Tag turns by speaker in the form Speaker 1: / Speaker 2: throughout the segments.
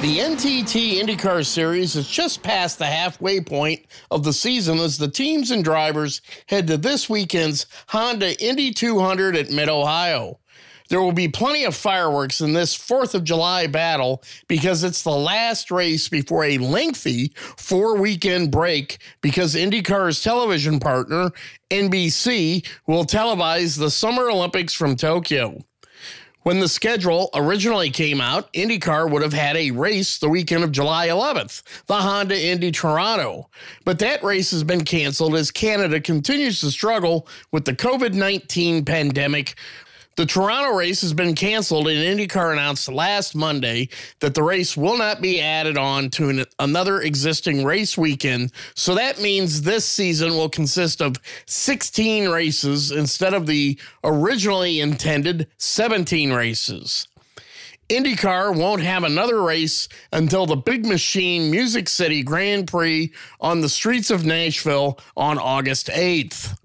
Speaker 1: The NTT IndyCar Series is just past the halfway point of the season as the teams and drivers head to this weekend's Honda Indy 200 at Mid Ohio. There will be plenty of fireworks in this 4th of July battle because it's the last race before a lengthy four weekend break because IndyCar's television partner, NBC, will televise the Summer Olympics from Tokyo. When the schedule originally came out, IndyCar would have had a race the weekend of July 11th, the Honda Indy Toronto. But that race has been canceled as Canada continues to struggle with the COVID 19 pandemic, the Toronto race has been canceled, and IndyCar announced last Monday that the race will not be added on to an, another existing race weekend. So that means this season will consist of 16 races instead of the originally intended 17 races. IndyCar won't have another race until the Big Machine Music City Grand Prix on the streets of Nashville on August 8th.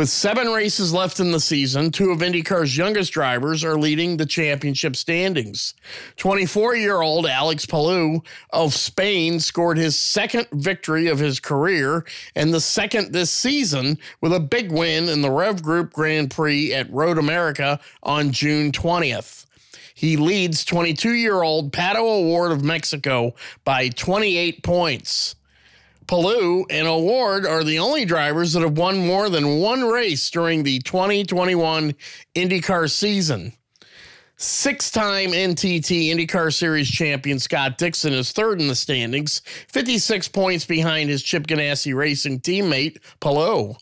Speaker 1: With seven races left in the season, two of IndyCar's youngest drivers are leading the championship standings. 24 year old Alex Palou of Spain scored his second victory of his career and the second this season with a big win in the Rev Group Grand Prix at Road America on June 20th. He leads 22 year old Pato O'Ward of Mexico by 28 points. Palou and O'Ward are the only drivers that have won more than one race during the 2021 IndyCar season. Six time NTT IndyCar Series champion Scott Dixon is third in the standings, 56 points behind his Chip Ganassi Racing teammate, Palou.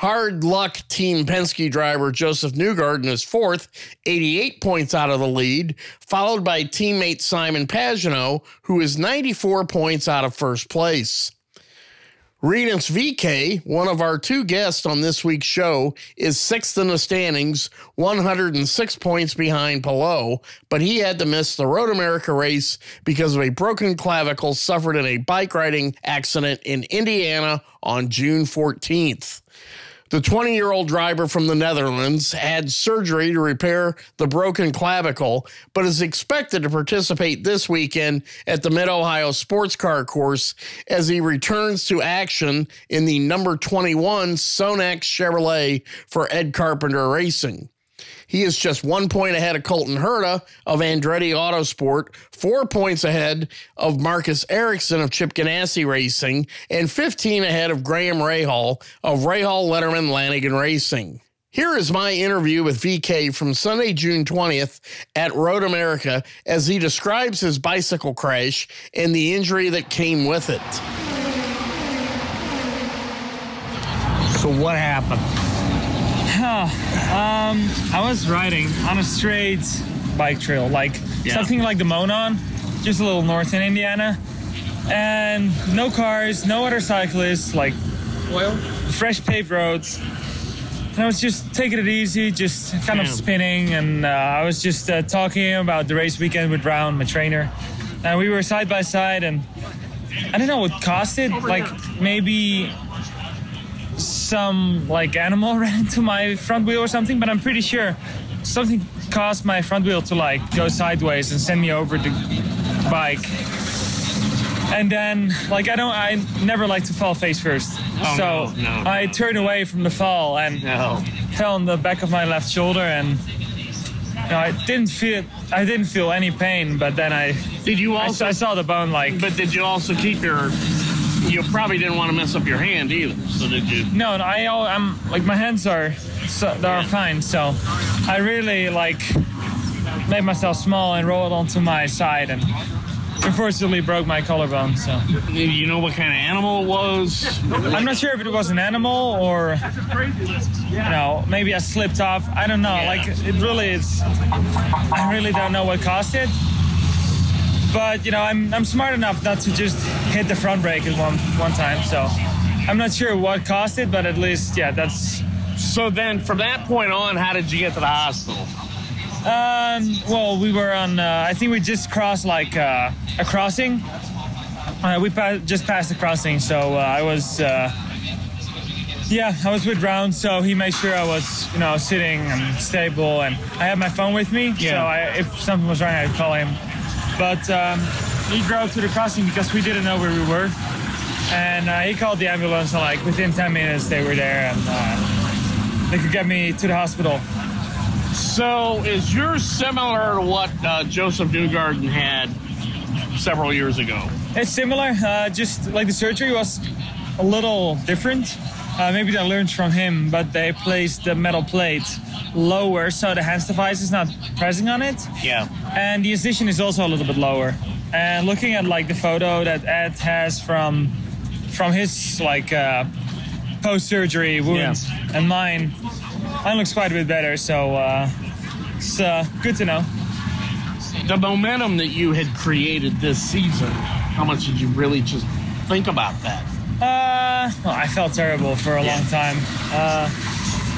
Speaker 1: Hard luck Team Penske driver Josef Newgarden is fourth, 88 points out of the lead, followed by teammate Simon Pagenaud, who is 94 points out of first place. Rinus VeeKay, one of our two guests on this week's show, is sixth in the standings, 106 points behind Palou, but he had to miss the Road America race because of a broken clavicle suffered in a bike riding accident in Indiana on June 14th. The 20 year old driver from the Netherlands had surgery to repair the broken clavicle, but is expected to participate this weekend at the Mid Ohio Sports Car Course as he returns to action in the number 21 Sonax Chevrolet for Ed Carpenter Racing. He is just one point ahead of Colton Herta of Andretti Autosport, four points ahead of Marcus Ericsson of Chip Ganassi Racing, and 15 ahead of Graham Rahal of Rahal Letterman Lanigan Racing. Here is my interview with VeeKay from Sunday, June 20th at Road America as he describes his bicycle crash and the injury that came with it.
Speaker 2: So, what happened?
Speaker 3: Um, I was riding on a straight bike trail, like
Speaker 2: Yeah.
Speaker 3: something like the Monon, just a little north in Indiana, and no cars, no other cyclists, like
Speaker 2: Well,
Speaker 3: fresh paved roads. And I was just taking it easy, just kind of spinning, and uh, I was just uh, talking about the race weekend with Brown, my trainer, and we were side by side, and I don't know what caused it, like maybe some like animal ran into my front wheel or something, but I'm pretty sure something caused my front wheel to like go sideways and send me over the bike. And then like I don't I never like to fall face first.
Speaker 2: Oh,
Speaker 3: so
Speaker 2: no, no,
Speaker 3: I
Speaker 2: no.
Speaker 3: turned away from the fall and fell on the back of my left shoulder and you know, I didn't feel I didn't feel any pain, but then I
Speaker 2: Did you
Speaker 3: I,
Speaker 2: also?
Speaker 3: I saw the bone like
Speaker 2: but did you also keep your? You probably didn't want to mess up your hand either. So did you?
Speaker 3: No, no, I, al- I'm like my hands are so, that are fine. So I really like made myself small and rolled onto my side and unfortunately broke my collarbone. So
Speaker 2: You know what kind of animal it was?
Speaker 3: I'm not sure if it was an animal or you know maybe I slipped off. I don't know.
Speaker 2: Yeah.
Speaker 3: Like it really is. I really don't know what caused it. But you know I'm I'm smart enough not to just hit the front brake at one one time. So I'm not sure what caused it, but at least yeah that's.
Speaker 2: So then, from that point on, how did you get to the hospital?
Speaker 3: Um, well, we were on. Uh, I think we just crossed like uh, a crossing. Uh, we pa- just passed the crossing, so uh, I was. Uh, yeah, I was with Round, so he made sure I was, you know, sitting and stable, and I had my phone with me. So
Speaker 2: Yeah.
Speaker 3: I, if something was wrong, I'd call him. But um, he drove to the crossing because we didn't know where we were, and uh, he called the ambulance. And like within 10 minutes, they were there, and uh, they could get me to the hospital.
Speaker 2: So, is yours similar to what uh, Josef Newgarden had several years ago?
Speaker 3: It's similar, uh, just like the surgery was a little different. Uh, maybe they learned from him, but they placed the metal plate lower so the hands device is not pressing on it,
Speaker 2: Yeah.
Speaker 3: and the incision is also a little bit lower. And looking at like the photo that Ed has from from his like uh, post-surgery wounds and mine, mine looks quite a bit better. So uh, it's uh, good to know.
Speaker 2: The momentum that you had created this season, how much did you really just think about that?
Speaker 3: Uh, well, I felt terrible for a long time. Uh,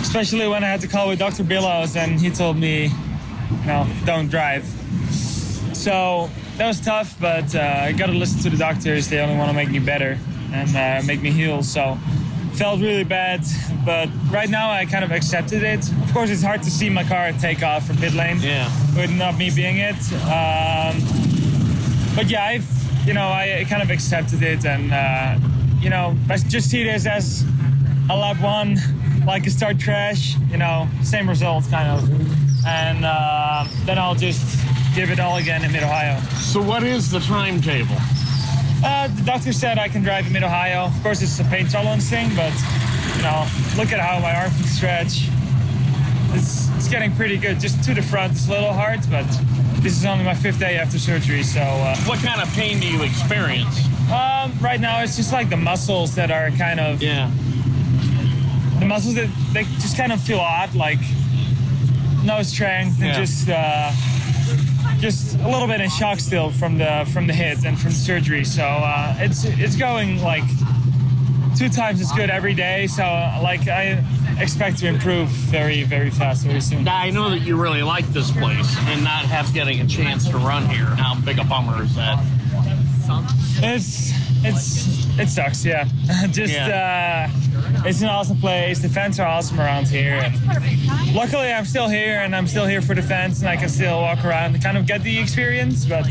Speaker 3: especially when I had to call with Dr. Billows and he told me, no, don't drive. So that was tough, but uh, I got to listen to the doctors. They only want to make me better and uh, make me heal. So felt really bad, but right now I kind of accepted it. Of course, it's hard to see my car take off from pit lane
Speaker 2: Yeah.
Speaker 3: with not me being it. Um, but yeah, I've you know I kind of accepted it, and uh, you know I just see this as a lap one, like a start crash. You know, same result kind of, and uh, then I'll just give it all again in Mid Ohio.
Speaker 2: So, what is the timetable?
Speaker 3: Uh, the doctor said I can drive in Mid Ohio. Of course, it's a pain tolerance thing, but you know, look at how my arm can stretch. It's, it's getting pretty good. Just to the front, it's a little hard, but this is only my fifth day after surgery, so. Uh,
Speaker 2: What kind of pain do you experience?
Speaker 3: Um, right now, it's just like the muscles that are kind of
Speaker 2: Yeah.
Speaker 3: the muscles that they just kind of feel odd, like no strength and
Speaker 2: Yeah.
Speaker 3: just uh, just a little bit in shock still from the from the hit and from the surgery. So uh, it's it's going like two times as good every day. So like I expect to improve very very fast very soon.
Speaker 2: I know that you really like this place and not have getting a chance to run here. How big a bummer is that?
Speaker 3: It's it's it sucks, yeah. Just uh, it's an awesome place. The fans are awesome around here. And luckily, I'm still here, and I'm still here for the fans, and I can still walk around and kind of get the experience, but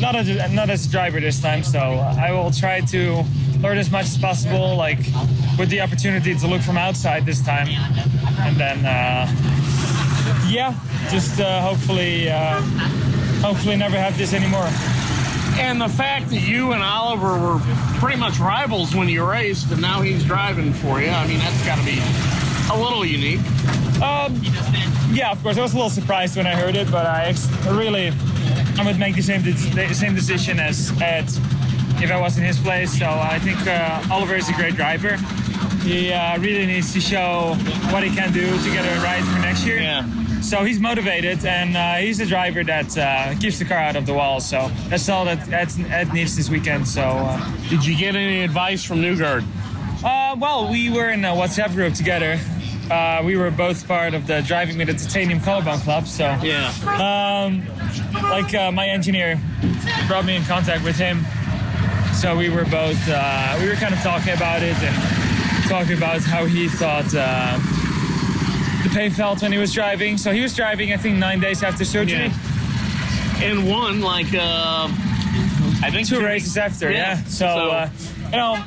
Speaker 3: not as not as a driver this time. So I will try to learn as much as possible, like with the opportunity to look from outside this time, and then uh, yeah, just uh, hopefully uh, hopefully never have this anymore.
Speaker 2: And the fact that you and Oliver were pretty much rivals when you raced, and now he's driving for you. I mean, that's got to be a little unique.
Speaker 3: Um, yeah, of course. I was a little surprised when I heard it, but I ex- really, I would make the same de- the same decision as Ed if I was in his place. So I think uh, Oliver is a great driver. He uh, really needs to show what he can do to get a ride for next year.
Speaker 2: Yeah.
Speaker 3: So he's motivated, and uh, he's the driver that uh, keeps the car out of the wall. So that's all that Ed, Ed needs this weekend. So. Uh,
Speaker 2: Did you get any advice from Newgard?
Speaker 3: uh, well, we were in a WhatsApp group together. Uh, we were both part of the Driving with a Titanium Collarbone Club. So,
Speaker 2: Yeah.
Speaker 3: um, like uh, my engineer brought me in contact with him. So we were both uh, we were kind of talking about it and talking about how he thought uh, the pain felt when he was driving. So he was driving, I think, nine days after surgery.
Speaker 2: And one, like, uh, I think
Speaker 3: two races after,
Speaker 2: Yeah.
Speaker 3: yeah. So,
Speaker 2: So-
Speaker 3: uh, you know,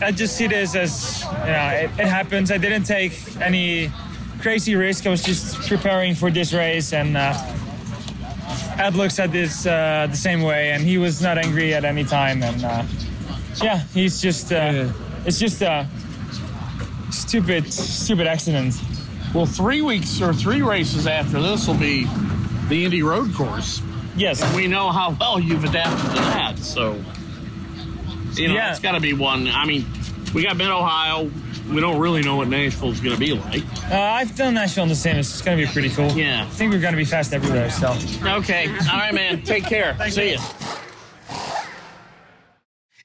Speaker 3: I just see this as, you know, it, it happens. I didn't take any crazy risk. I was just preparing for this race, and uh, Ed looks at this uh, the same way, and he was not angry at any time. And uh, yeah, he's just, uh, it's just a stupid, stupid accident.
Speaker 2: Well, three weeks or three races after this will be the Indy Road Course.
Speaker 3: Yes.
Speaker 2: We know how well you've adapted to that, so you know
Speaker 3: Yeah.
Speaker 2: it's got to be one. I mean, we got Mid Ohio. We don't really know what Nashville's going to be like.
Speaker 3: Uh, I've done Nashville in the same. It's going to be pretty cool.
Speaker 2: Yeah.
Speaker 3: I think we're going to be fast everywhere. So.
Speaker 2: Okay, all right, man. Take care. See you.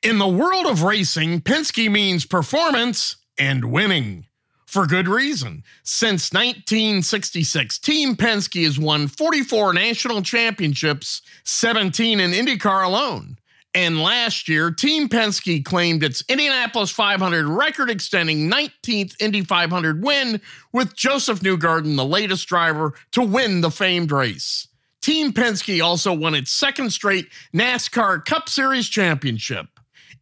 Speaker 1: In the world of racing, Penske means performance and winning. For good reason. Since 1966, Team Penske has won 44 national championships, 17 in IndyCar alone. And last year, Team Penske claimed its Indianapolis 500 record extending 19th Indy 500 win, with Josef Newgarden the latest driver to win the famed race. Team Penske also won its second straight NASCAR Cup Series championship.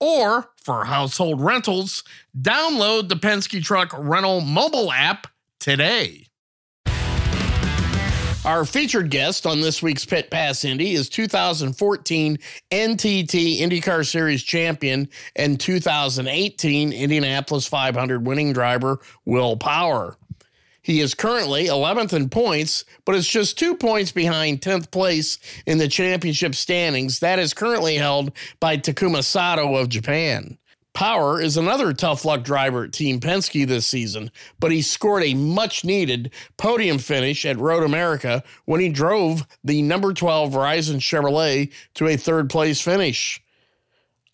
Speaker 1: or for household rentals, download the Penske Truck Rental mobile app today. Our featured guest on this week's Pit Pass Indy is 2014 NTT IndyCar Series champion and 2018 Indianapolis 500 winning driver Will Power. He is currently 11th in points, but is just two points behind 10th place in the championship standings. That is currently held by Takuma Sato of Japan. Power is another tough luck driver at Team Penske this season, but he scored a much needed podium finish at Road America when he drove the number 12 Verizon Chevrolet to a third place finish.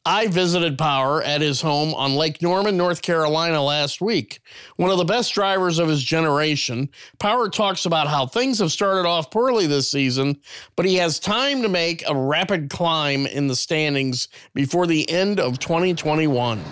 Speaker 1: I visited Power at his home on Lake Norman, North Carolina last week. One of the best drivers of his generation, Power talks about how things have started off poorly this season, but he has time to make a rapid climb in the standings before the end of 2021.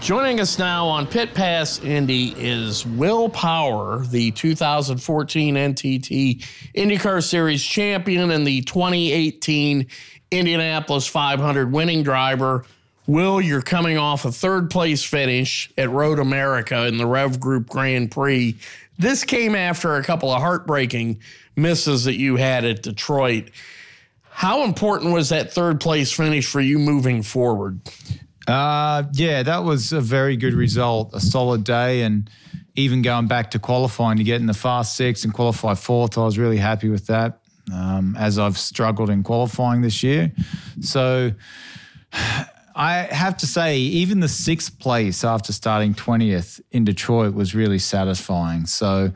Speaker 1: Joining us now on Pit Pass Indy is Will Power, the 2014 NTT IndyCar Series champion and the 2018 Indianapolis 500 winning driver. Will, you're coming off a third place finish at Road America in the Rev Group Grand Prix. This came after a couple of heartbreaking misses that you had at Detroit. How important was that third place finish for you moving forward?
Speaker 4: Uh, yeah, that was a very good result, a solid day, and even going back to qualifying to get in the fast six and qualify fourth, I was really happy with that. Um, as I've struggled in qualifying this year, so I have to say, even the sixth place after starting twentieth in Detroit was really satisfying. So.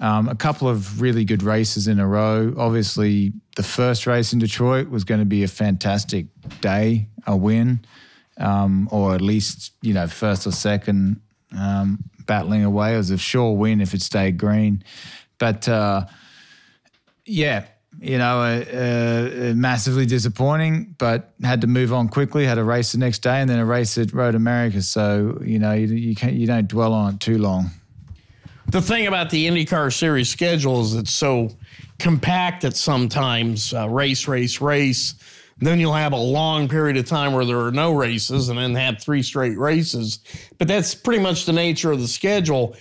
Speaker 4: Um, a couple of really good races in a row. Obviously, the first race in Detroit was going to be a fantastic day, a win um, or at least you know first or second um, battling away. It was a sure win if it stayed green, but uh, yeah, you know, uh, uh, massively disappointing. But had to move on quickly. Had a race the next day, and then a race at Road America. So you know, you, you can't you don't dwell on it too long.
Speaker 1: The thing about the IndyCar Series schedule is it's so compact at sometimes uh, race, race, race. Then you'll have a long period of time where there are no races and then have three straight races. But that's pretty much the nature of the schedule.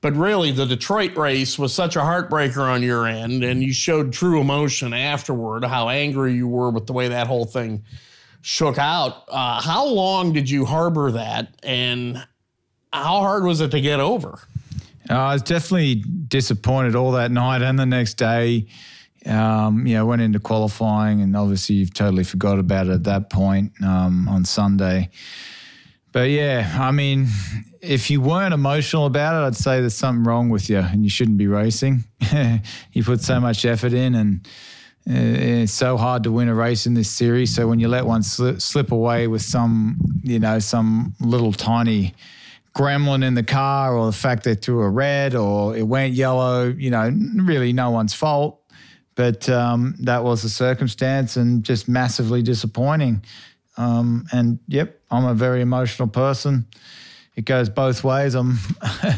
Speaker 1: But really, the Detroit race was such a heartbreaker on your end, and you showed true emotion afterward, how angry you were with the way that whole thing shook out. Uh, how long did you harbor that, and how hard was it to get over?
Speaker 4: Uh, I was definitely disappointed all that night and the next day. Um, you know, went into qualifying, and obviously you've totally forgot about it at that point um, on Sunday. But yeah, I mean, if you weren't emotional about it, I'd say there's something wrong with you, and you shouldn't be racing. you put so much effort in, and uh, it's so hard to win a race in this series. So when you let one slip, slip away with some, you know, some little tiny gremlin in the car, or the fact they threw a red, or it went yellow, you know, really no one's fault. But um, that was the circumstance, and just massively disappointing. Um, and yep, I'm a very emotional person. It goes both ways. I'm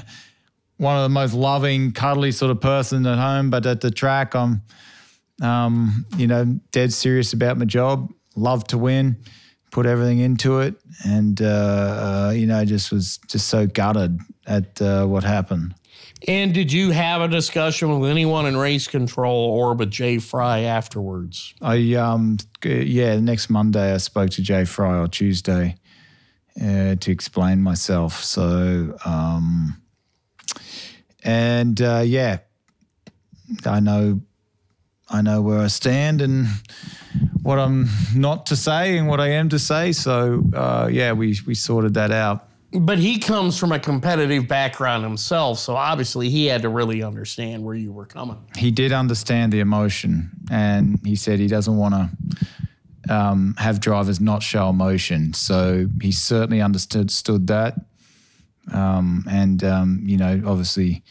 Speaker 4: one of the most loving, cuddly sort of person at home, but at the track, I'm, um, you know, dead serious about my job. Love to win, put everything into it, and uh, uh, you know, just was just so gutted at uh, what happened.
Speaker 1: And did you have a discussion with anyone in race control or with Jay Frye afterwards?
Speaker 4: I um yeah, next Monday I spoke to Jay Frye or Tuesday uh, to explain myself. So um and uh, yeah, I know I know where I stand and what I'm not to say and what I am to say. So uh, yeah, we we sorted that out
Speaker 1: but he comes from a competitive background himself, so obviously he had to really understand where you were coming.
Speaker 4: He did understand the emotion, and he said he doesn't want to um, have drivers not show emotion. So he certainly understood stood that, um, and um, you know, obviously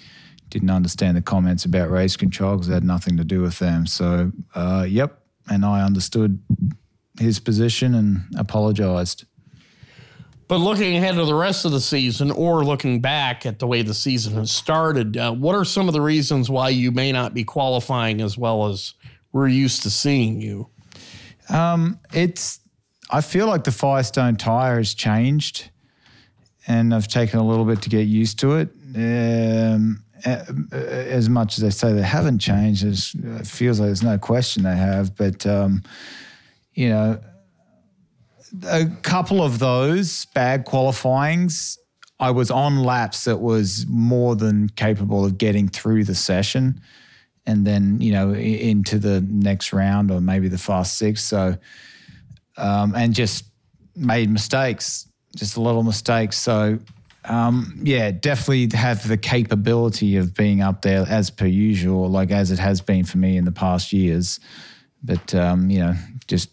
Speaker 4: didn't understand the comments about race control because it had nothing to do with them. So, uh, yep, and I understood his position and apologized.
Speaker 1: But looking ahead to the rest of the season, or looking back at the way the season has started, uh, what are some of the reasons why you may not be qualifying as well as we're used to seeing you?
Speaker 4: Um, it's. I feel like the Firestone tire has changed, and I've taken a little bit to get used to it. Um, as much as they say they haven't changed, it feels like there's no question they have. But um, you know a couple of those bad qualifyings, I was on laps that was more than capable of getting through the session and then, you know, into the next round or maybe the fast six. So, um, and just made mistakes, just a little mistakes. So, um, yeah, definitely have the capability of being up there as per usual, like as it has been for me in the past years. But, um, you know, just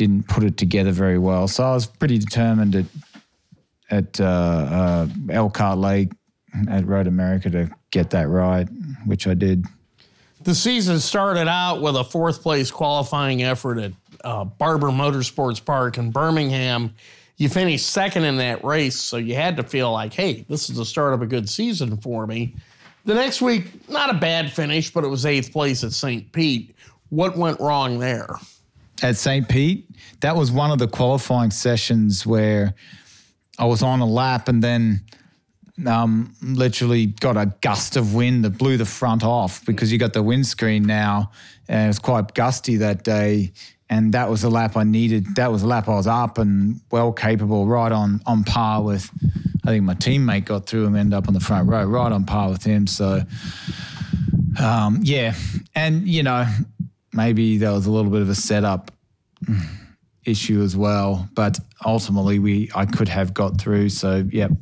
Speaker 4: didn't put it together very well. So I was pretty determined at at uh, uh, Elkhart Lake at Road America to get that right, which I did.
Speaker 1: The season started out with a fourth place qualifying effort at uh, Barber Motorsports Park in Birmingham. You finished second in that race, so you had to feel like, hey, this is the start of a good season for me. The next week, not a bad finish, but it was eighth place at St. Pete. What went wrong there?
Speaker 4: At St. Pete, that was one of the qualifying sessions where I was on a lap and then um, literally got a gust of wind that blew the front off because you got the windscreen now and it was quite gusty that day. And that was the lap I needed. That was the lap I was up and well capable, right on on par with. I think my teammate got through and ended up on the front row, right on par with him. So, um, yeah, and you know, maybe there was a little bit of a setup issue as well. But ultimately, we I could have got through. So, yep.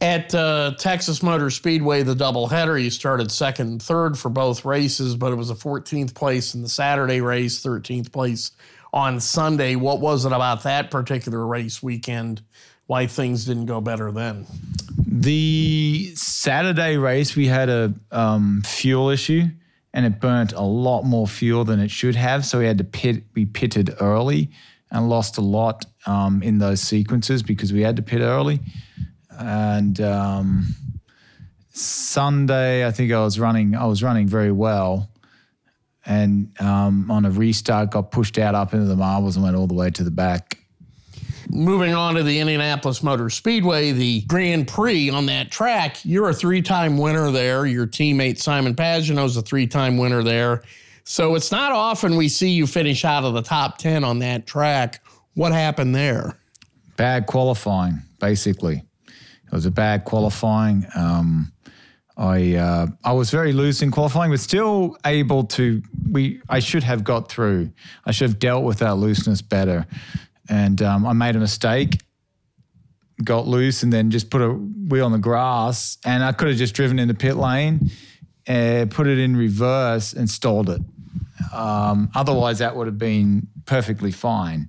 Speaker 1: At uh, Texas Motor Speedway, the doubleheader, you started second and third for both races, but it was a 14th place in the Saturday race, 13th place on Sunday. What was it about that particular race weekend? Why things didn't go better then?
Speaker 4: The Saturday race, we had a um, fuel issue and it burnt a lot more fuel than it should have. So we had to pit, we pitted early and lost a lot um, in those sequences because we had to pit early. And um, Sunday, I think I was running, I was running very well. And um, on a restart, got pushed out up into the marbles and went all the way to the back.
Speaker 1: Moving on to the Indianapolis Motor Speedway, the Grand Prix on that track, you're a three time winner there. Your teammate Simon Pagenaud is a three time winner there. So it's not often we see you finish out of the top 10 on that track. What happened there?
Speaker 4: Bad qualifying, basically. It was a bad qualifying. Um, I uh, I was very loose in qualifying, but still able to. We I should have got through. I should have dealt with that looseness better, and um, I made a mistake. Got loose and then just put a wheel on the grass, and I could have just driven in the pit lane, uh, put it in reverse, and stalled it. Um, otherwise, that would have been perfectly fine.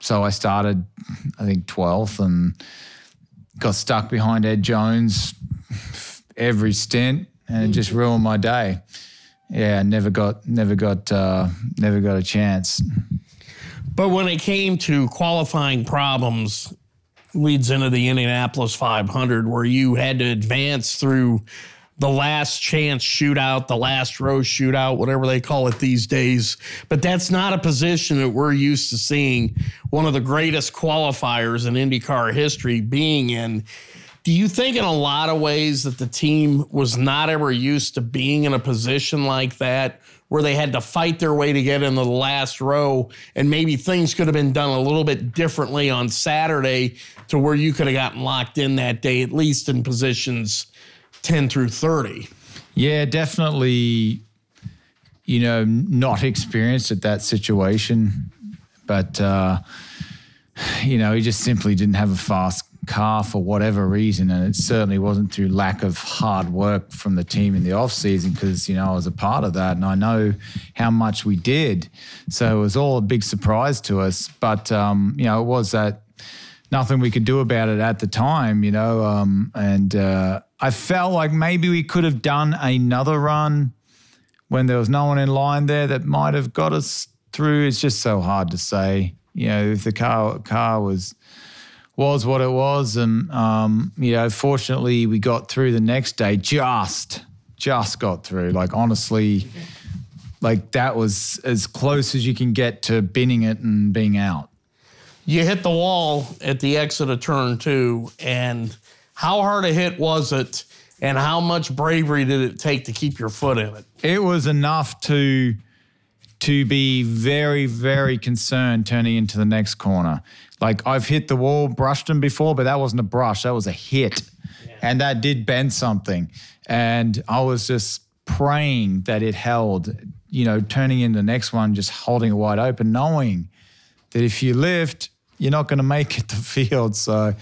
Speaker 4: So I started, I think, 12th and got stuck behind Ed Jones every stint and it just ruined my day. Yeah, never got, never got, uh, never got a chance.
Speaker 1: But when it came to qualifying problems, leads into the Indianapolis 500, where you had to advance through the last chance shootout, the last row shootout, whatever they call it these days. But that's not a position that we're used to seeing one of the greatest qualifiers in IndyCar history being in. Do you think, in a lot of ways, that the team was not ever used to being in a position like that where they had to fight their way to get into the last row and maybe things could have been done a little bit differently on Saturday to where you could have gotten locked in that day, at least in positions 10 through 30.
Speaker 4: Yeah, definitely, you know, not experienced at that situation. But, uh, you know, he just simply didn't have a fast car for whatever reason. And it certainly wasn't through lack of hard work from the team in the off season because, you know, I was a part of that and I know how much we did. So it was all a big surprise to us. But, um, you know, it was that nothing we could do about it at the time, you know. Um, and uh, I felt like maybe we could have done another run when there was no one in line there that might have got us through. It's just so hard to say. You know, if the car car was was what it was, and um, you know, fortunately we got through the next day. Just just got through. Like honestly, like that was as close as you can get to binning it and being out
Speaker 1: you hit the wall at the exit of turn two, and how hard a hit was it, and how much bravery did it take to keep your foot in it?
Speaker 4: It was enough to to be very, very concerned turning into the next corner. Like I've hit the wall, brushed him before, but that wasn't a brush, that was a hit. Yeah. And that did bend something. And I was just praying that it held, you know, turning in the next one, just holding it wide open, knowing that if you lift, you're not going to make it the field. So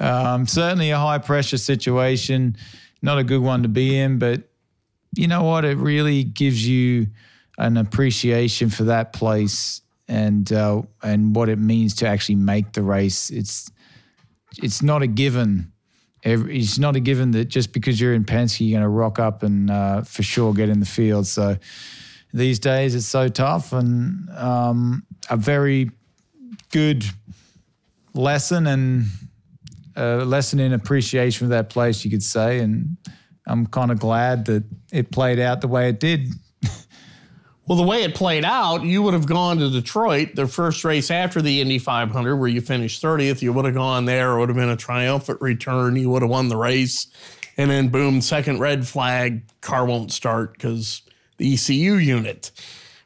Speaker 4: um, certainly a high pressure situation, not a good one to be in. But you know what? It really gives you an appreciation for that place and uh, and what it means to actually make the race. It's it's not a given. It's not a given that just because you're in Penske, you're going to rock up and uh, for sure get in the field. So these days, it's so tough and um, a very good lesson and a lesson in appreciation for that place, you could say. And I'm kind of glad that it played out the way it did.
Speaker 1: Well, the way it played out, you would have gone to Detroit, the first race after the Indy 500, where you finished 30th. You would have gone there. It would have been a triumphant return. You would have won the race. And then, boom, second red flag, car won't start because the ECU unit.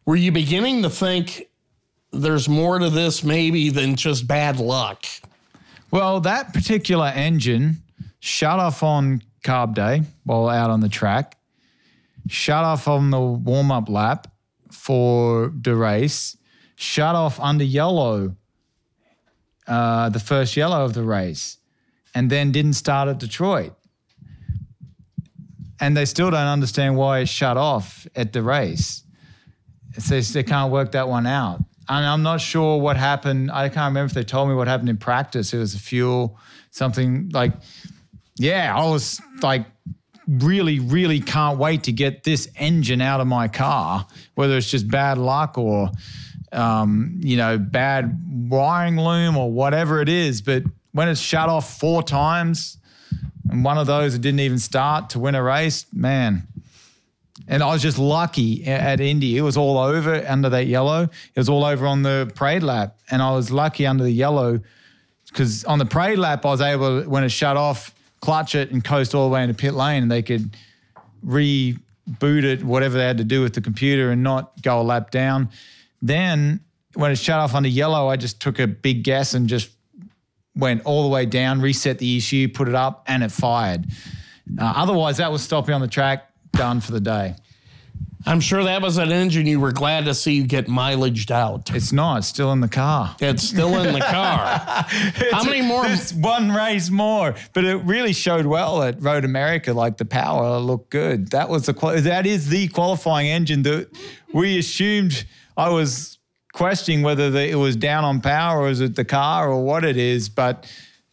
Speaker 1: Were you beginning to think there's more to this maybe than just bad luck.
Speaker 4: Well, that particular engine shut off on carb day while out on the track, shut off on the warm up lap for the race, shut off under yellow, uh, the first yellow of the race, and then didn't start at Detroit. And they still don't understand why it shut off at the race. So they can't work that one out and I'm not sure what happened. I can't remember if they told me what happened in practice. It was a fuel, something like, yeah, I was like, really, really can't wait to get this engine out of my car, whether it's just bad luck or, um, you know, bad wiring loom or whatever it is. But when it's shut off four times and one of those it didn't even start to win a race, man, and I was just lucky at Indy. It was all over under that yellow. It was all over on the parade lap. And I was lucky under the yellow because on the parade lap, I was able, when it shut off, clutch it and coast all the way into pit lane and they could reboot it, whatever they had to do with the computer, and not go a lap down. Then when it shut off under yellow, I just took a big gas and just went all the way down, reset the issue, put it up, and it fired. Uh, otherwise, that was stopping on the track, done for the day.
Speaker 1: I'm sure that was an engine you were glad to see get mileaged out.
Speaker 4: It's not. It's still in the car.
Speaker 1: It's still in the car. How many more?
Speaker 4: It's one race more, but it really showed well at Road America. Like the power looked good. That was the that is the qualifying engine that we assumed. I was questioning whether the, it was down on power or is it the car or what it is, but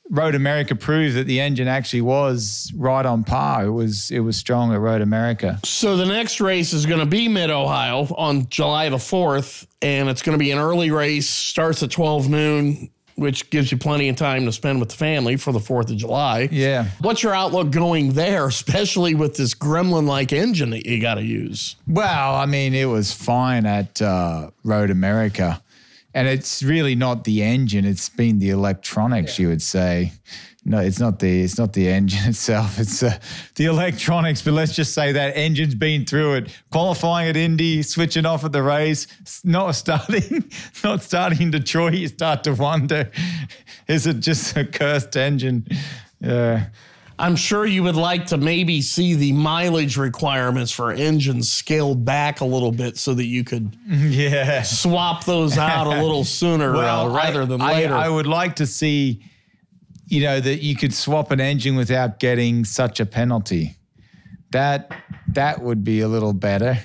Speaker 4: Road America proved that the engine actually was right on par. It was it was strong at Road America.
Speaker 1: So the next race is going to be Mid Ohio on July the 4th, and it's going to be an early race, starts at 12 noon, which gives you plenty of time to spend with the family for the 4th of July.
Speaker 4: Yeah.
Speaker 1: What's your outlook going there, especially with this gremlin like engine that you got to use?
Speaker 4: Well, I mean, it was fine at uh, Road America. And it's really not the engine; it's been the electronics. You would say, no, it's not the it's not the engine itself. It's uh, the electronics. But let's just say that engine's been through it. Qualifying at Indy, switching off at the race, not starting, not starting in Detroit. You start to wonder, is it just a cursed engine? Yeah.
Speaker 1: I'm sure you would like to maybe see the mileage requirements for engines scaled back a little bit so that you could
Speaker 4: yeah.
Speaker 1: swap those out a little sooner uh, rather
Speaker 4: I,
Speaker 1: than
Speaker 4: I-
Speaker 1: later.
Speaker 4: I, would like to see, you know, that you could swap an engine without getting such a penalty. That that would be a little better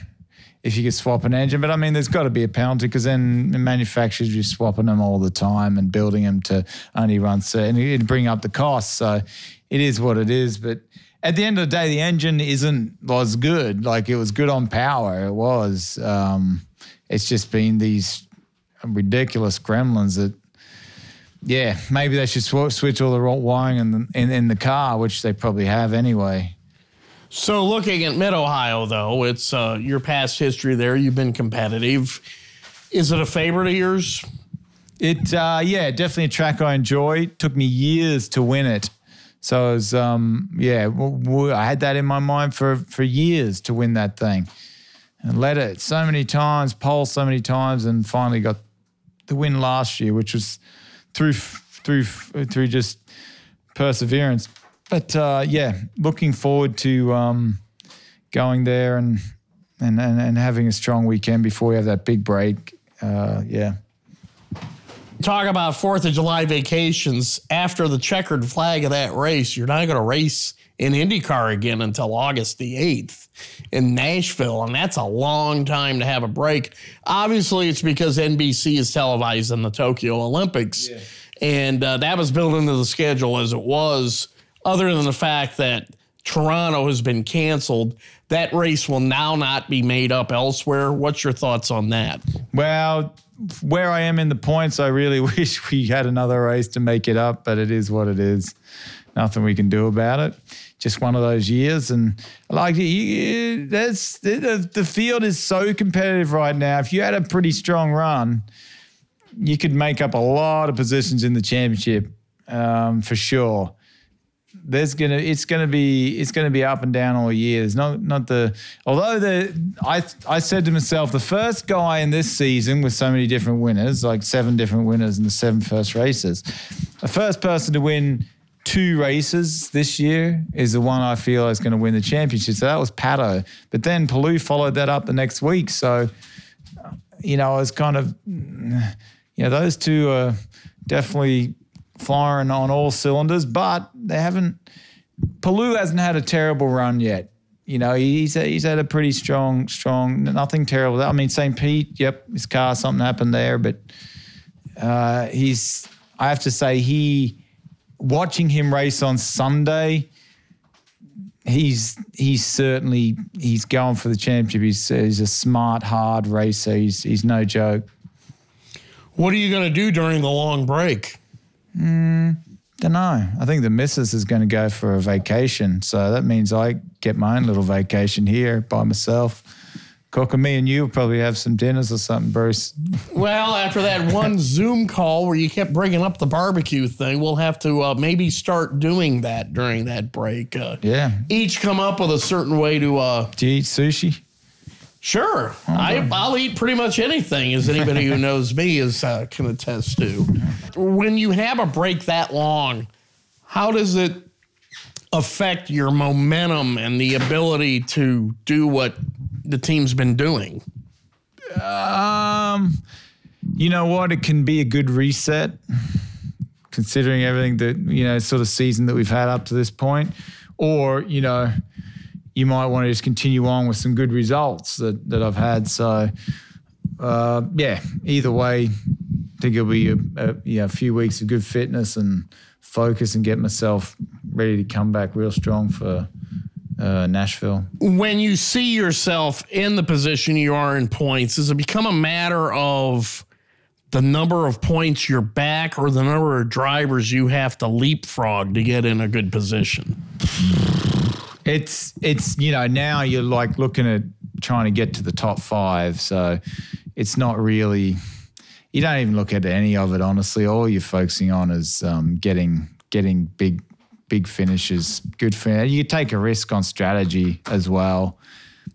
Speaker 4: if you could swap an engine. But I mean, there's got to be a penalty because then the manufacturers are swapping them all the time and building them to only run certain. It'd bring up the cost. So it is what it is. But at the end of the day, the engine isn't was good. Like it was good on power. It was. Um, it's just been these ridiculous gremlins that yeah, maybe they should sw- switch all the wiring in the, in, in the car, which they probably have anyway.
Speaker 1: So, looking at Mid Ohio, though, it's uh, your past history there. You've been competitive. Is it a favorite of yours?
Speaker 4: It, uh, yeah, definitely a track I enjoy. Took me years to win it. So it was, um, yeah, w- w- I had that in my mind for, for years to win that thing. And led it so many times, pole so many times, and finally got the win last year, which was through through through just perseverance. But uh, yeah, looking forward to um, going there and, and and and having a strong weekend before we have that big break. Uh, yeah.
Speaker 1: Talk about Fourth of July vacations. After the checkered flag of that race, you're not going to race in IndyCar again until August the 8th in Nashville. And that's a long time to have a break. Obviously, it's because NBC is televising the Tokyo Olympics. And uh, that was built into the schedule as it was, other than the fact that Toronto has been canceled. That race will now not be made up elsewhere. What's your thoughts on that?
Speaker 4: Well, where I am in the points, I really wish we had another race to make it up, but it is what it is. Nothing we can do about it. Just one of those years, and like you, that's the, the field is so competitive right now. If you had a pretty strong run, you could make up a lot of positions in the championship um, for sure. There's gonna, it's gonna be, it's gonna be up and down all year. There's not, not the. Although the, I, I said to myself, the first guy in this season with so many different winners, like seven different winners in the seven first races, the first person to win two races this year is the one I feel is going to win the championship. So that was Pato, but then Palou followed that up the next week. So, you know, I was kind of, you know, those two are definitely firing on all cylinders, but they haven't. Palou hasn't had a terrible run yet. You know, he's he's had a pretty strong, strong, nothing terrible. I mean, St. Pete, yep, his car, something happened there, but uh, he's. I have to say, he watching him race on Sunday. He's he's certainly he's going for the championship. He's, he's a smart, hard racer. He's he's no joke.
Speaker 1: What are you going to do during the long break?
Speaker 4: Don't know. I think the missus is going to go for a vacation, so that means I get my own little vacation here by myself. Cook and me and you will probably have some dinners or something, Bruce.
Speaker 1: Well, after that one Zoom call where you kept bringing up the barbecue thing, we'll have to uh, maybe start doing that during that break. Uh,
Speaker 4: Yeah.
Speaker 1: Each come up with a certain way to. Uh,
Speaker 4: Do you eat sushi?
Speaker 1: Sure, I, I'll eat pretty much anything, as anybody who knows me is uh, can attest to. When you have a break that long, how does it affect your momentum and the ability to do what the team's been doing?
Speaker 4: Um, you know what? It can be a good reset, considering everything that you know, sort of season that we've had up to this point. Or you know, you might want to just continue on with some good results that that I've had. So, uh, yeah, either way, I think it'll be a, a, you know, few weeks of good fitness and focus and get myself ready to come back real strong for uh, Nashville.
Speaker 1: when you see yourself in the position you are in points, does it become a matter of the number of points you're back or the number of drivers you have to leapfrog to get in a good position?
Speaker 4: It's it's you know now you're like looking at trying to get to the top five, so it's not really. You don't even look at any of it honestly. All you're focusing on is um, getting getting big big finishes, good finish. You take a risk on strategy as well.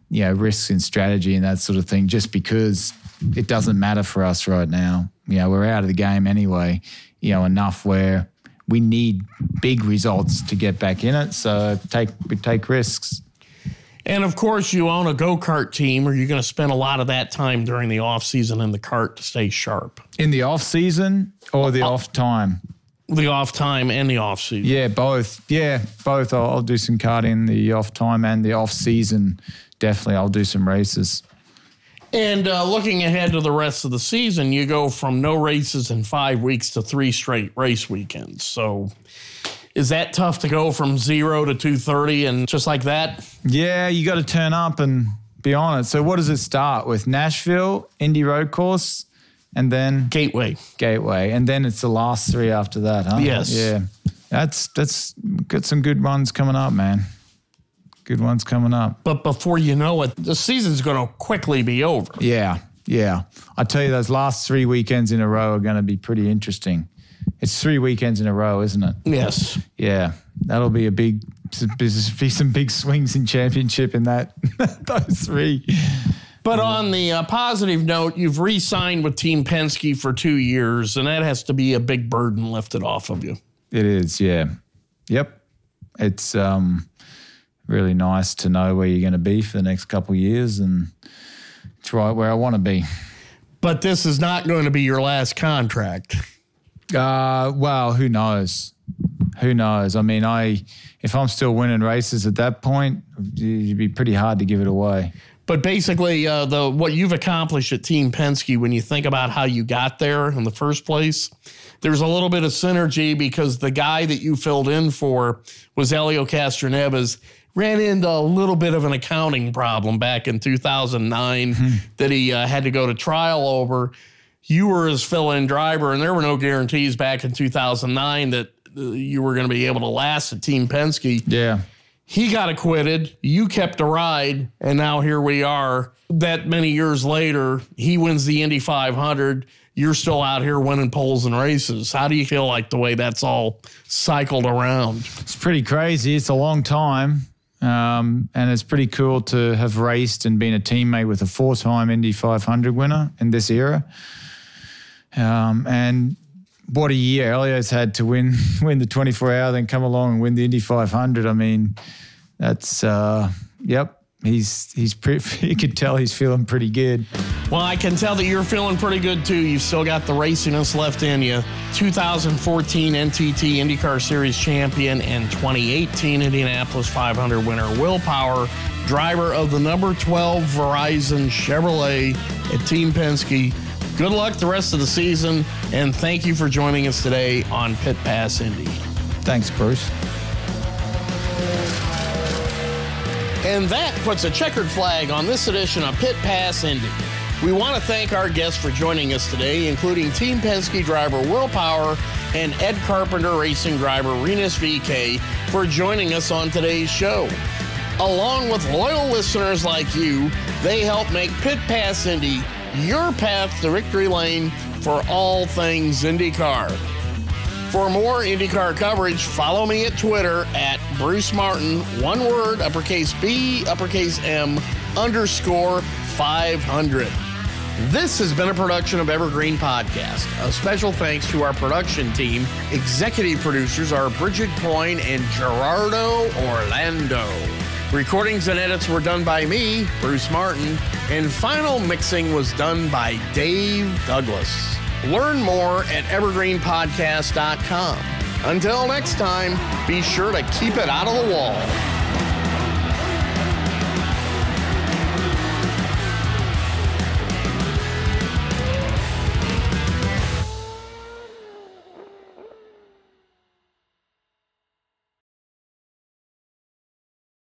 Speaker 4: You know, risks in strategy and that sort of thing, just because it doesn't matter for us right now. You know, we're out of the game anyway. You know, enough where we need big results to get back in it. So take we take risks.
Speaker 1: And of course, you own a go kart team, or you're going to spend a lot of that time during the off season in the kart to stay sharp.
Speaker 4: In the off season or the uh, off time?
Speaker 1: The off time and the off season.
Speaker 4: Yeah, both. Yeah, both. I'll, I'll do some karting in the off time and the off season. Definitely, I'll do some races.
Speaker 1: And uh, looking ahead to the rest of the season, you go from no races in five weeks to three straight race weekends. So, is that tough to go from zero to 230 and just like that?
Speaker 4: Yeah, you got to turn up and be on it. So, what does it start with? Nashville, Indy Road Course, and then
Speaker 1: Gateway.
Speaker 4: Gateway, and then it's the last three after that, huh?
Speaker 1: Yes.
Speaker 4: Yeah, that's that's got some good ones coming up, man. Good ones coming up.
Speaker 1: But before you know it, the season's going to quickly be over.
Speaker 4: Yeah, yeah. I tell you, those last three weekends in a row are going to be pretty interesting. It's three weekends in a row, isn't it?
Speaker 1: Yes.
Speaker 4: Yeah, that'll be a big, be some big swings in championship in that those three.
Speaker 1: But on the uh, positive note, you've re signed with Team Penske for two years, and that has to be a big burden lifted off of you.
Speaker 4: It is, yeah. Yep. It's um, really nice to know where you're going to be for the next couple of years, and it's right where I want to be.
Speaker 1: But this is not going to be your last contract.
Speaker 4: Uh, well, who knows? Who knows? I mean, I if I'm still winning races at that point, it'd be pretty hard to give it away.
Speaker 1: But basically, uh, the what you've accomplished at Team Penske, when you think about how you got there in the first place, there's a little bit of synergy because the guy that you filled in for was Helio Castroneves. Ran into a little bit of an accounting problem back in 2009 that he uh, had to go to trial over. You were his fill-in driver, and there were no guarantees back in 2009 that uh, you were going to be able to last at Team Penske.
Speaker 4: Yeah.
Speaker 1: He got acquitted. You kept a ride, and now here we are. That many years later, he wins the Indy 500. You're still out here winning poles and races. How do you feel like the way that's all cycled around?
Speaker 4: It's pretty crazy. It's a long time. Um, and it's pretty cool to have raced and been a teammate with a four time Indy 500 winner in this era. Um, and what a year Helio's had to win win the 24 hour, then come along and win the Indy 500. I mean, that's, uh, yep. He's he's pretty. You could tell he's feeling pretty good.
Speaker 1: Well, I can tell that you're feeling pretty good too. You've still got the raciness left in you. 2014 NTT IndyCar Series champion and 2018 Indianapolis 500 winner Will Power, driver of the number 12 Verizon Chevrolet at Team Penske. Good luck the rest of the season, and thank you for joining us today on Pit Pass Indy.
Speaker 4: Thanks, Bruce.
Speaker 1: And that puts a checkered flag on this edition of Pit Pass Indy. We want to thank our guests for joining us today, including Team Penske driver Will Power and Ed Carpenter racing driver Rinus VeeKay for joining us on today's show. Along with loyal listeners like you, they help make Pit Pass Indy your path to victory lane for all things IndyCar. For more IndyCar coverage, follow me at Twitter at Bruce Martin, one word, uppercase B, uppercase M, underscore 500. This has been a production of Evergreen Podcast. A special thanks to our production team. Executive producers are Bridget Coyne and Gerardo Orlando. Recordings and edits were done by me, Bruce Martin, and final mixing was done by Dave Douglas. Learn more at evergreenpodcast.com. Until next time, be sure to keep it out of the wall.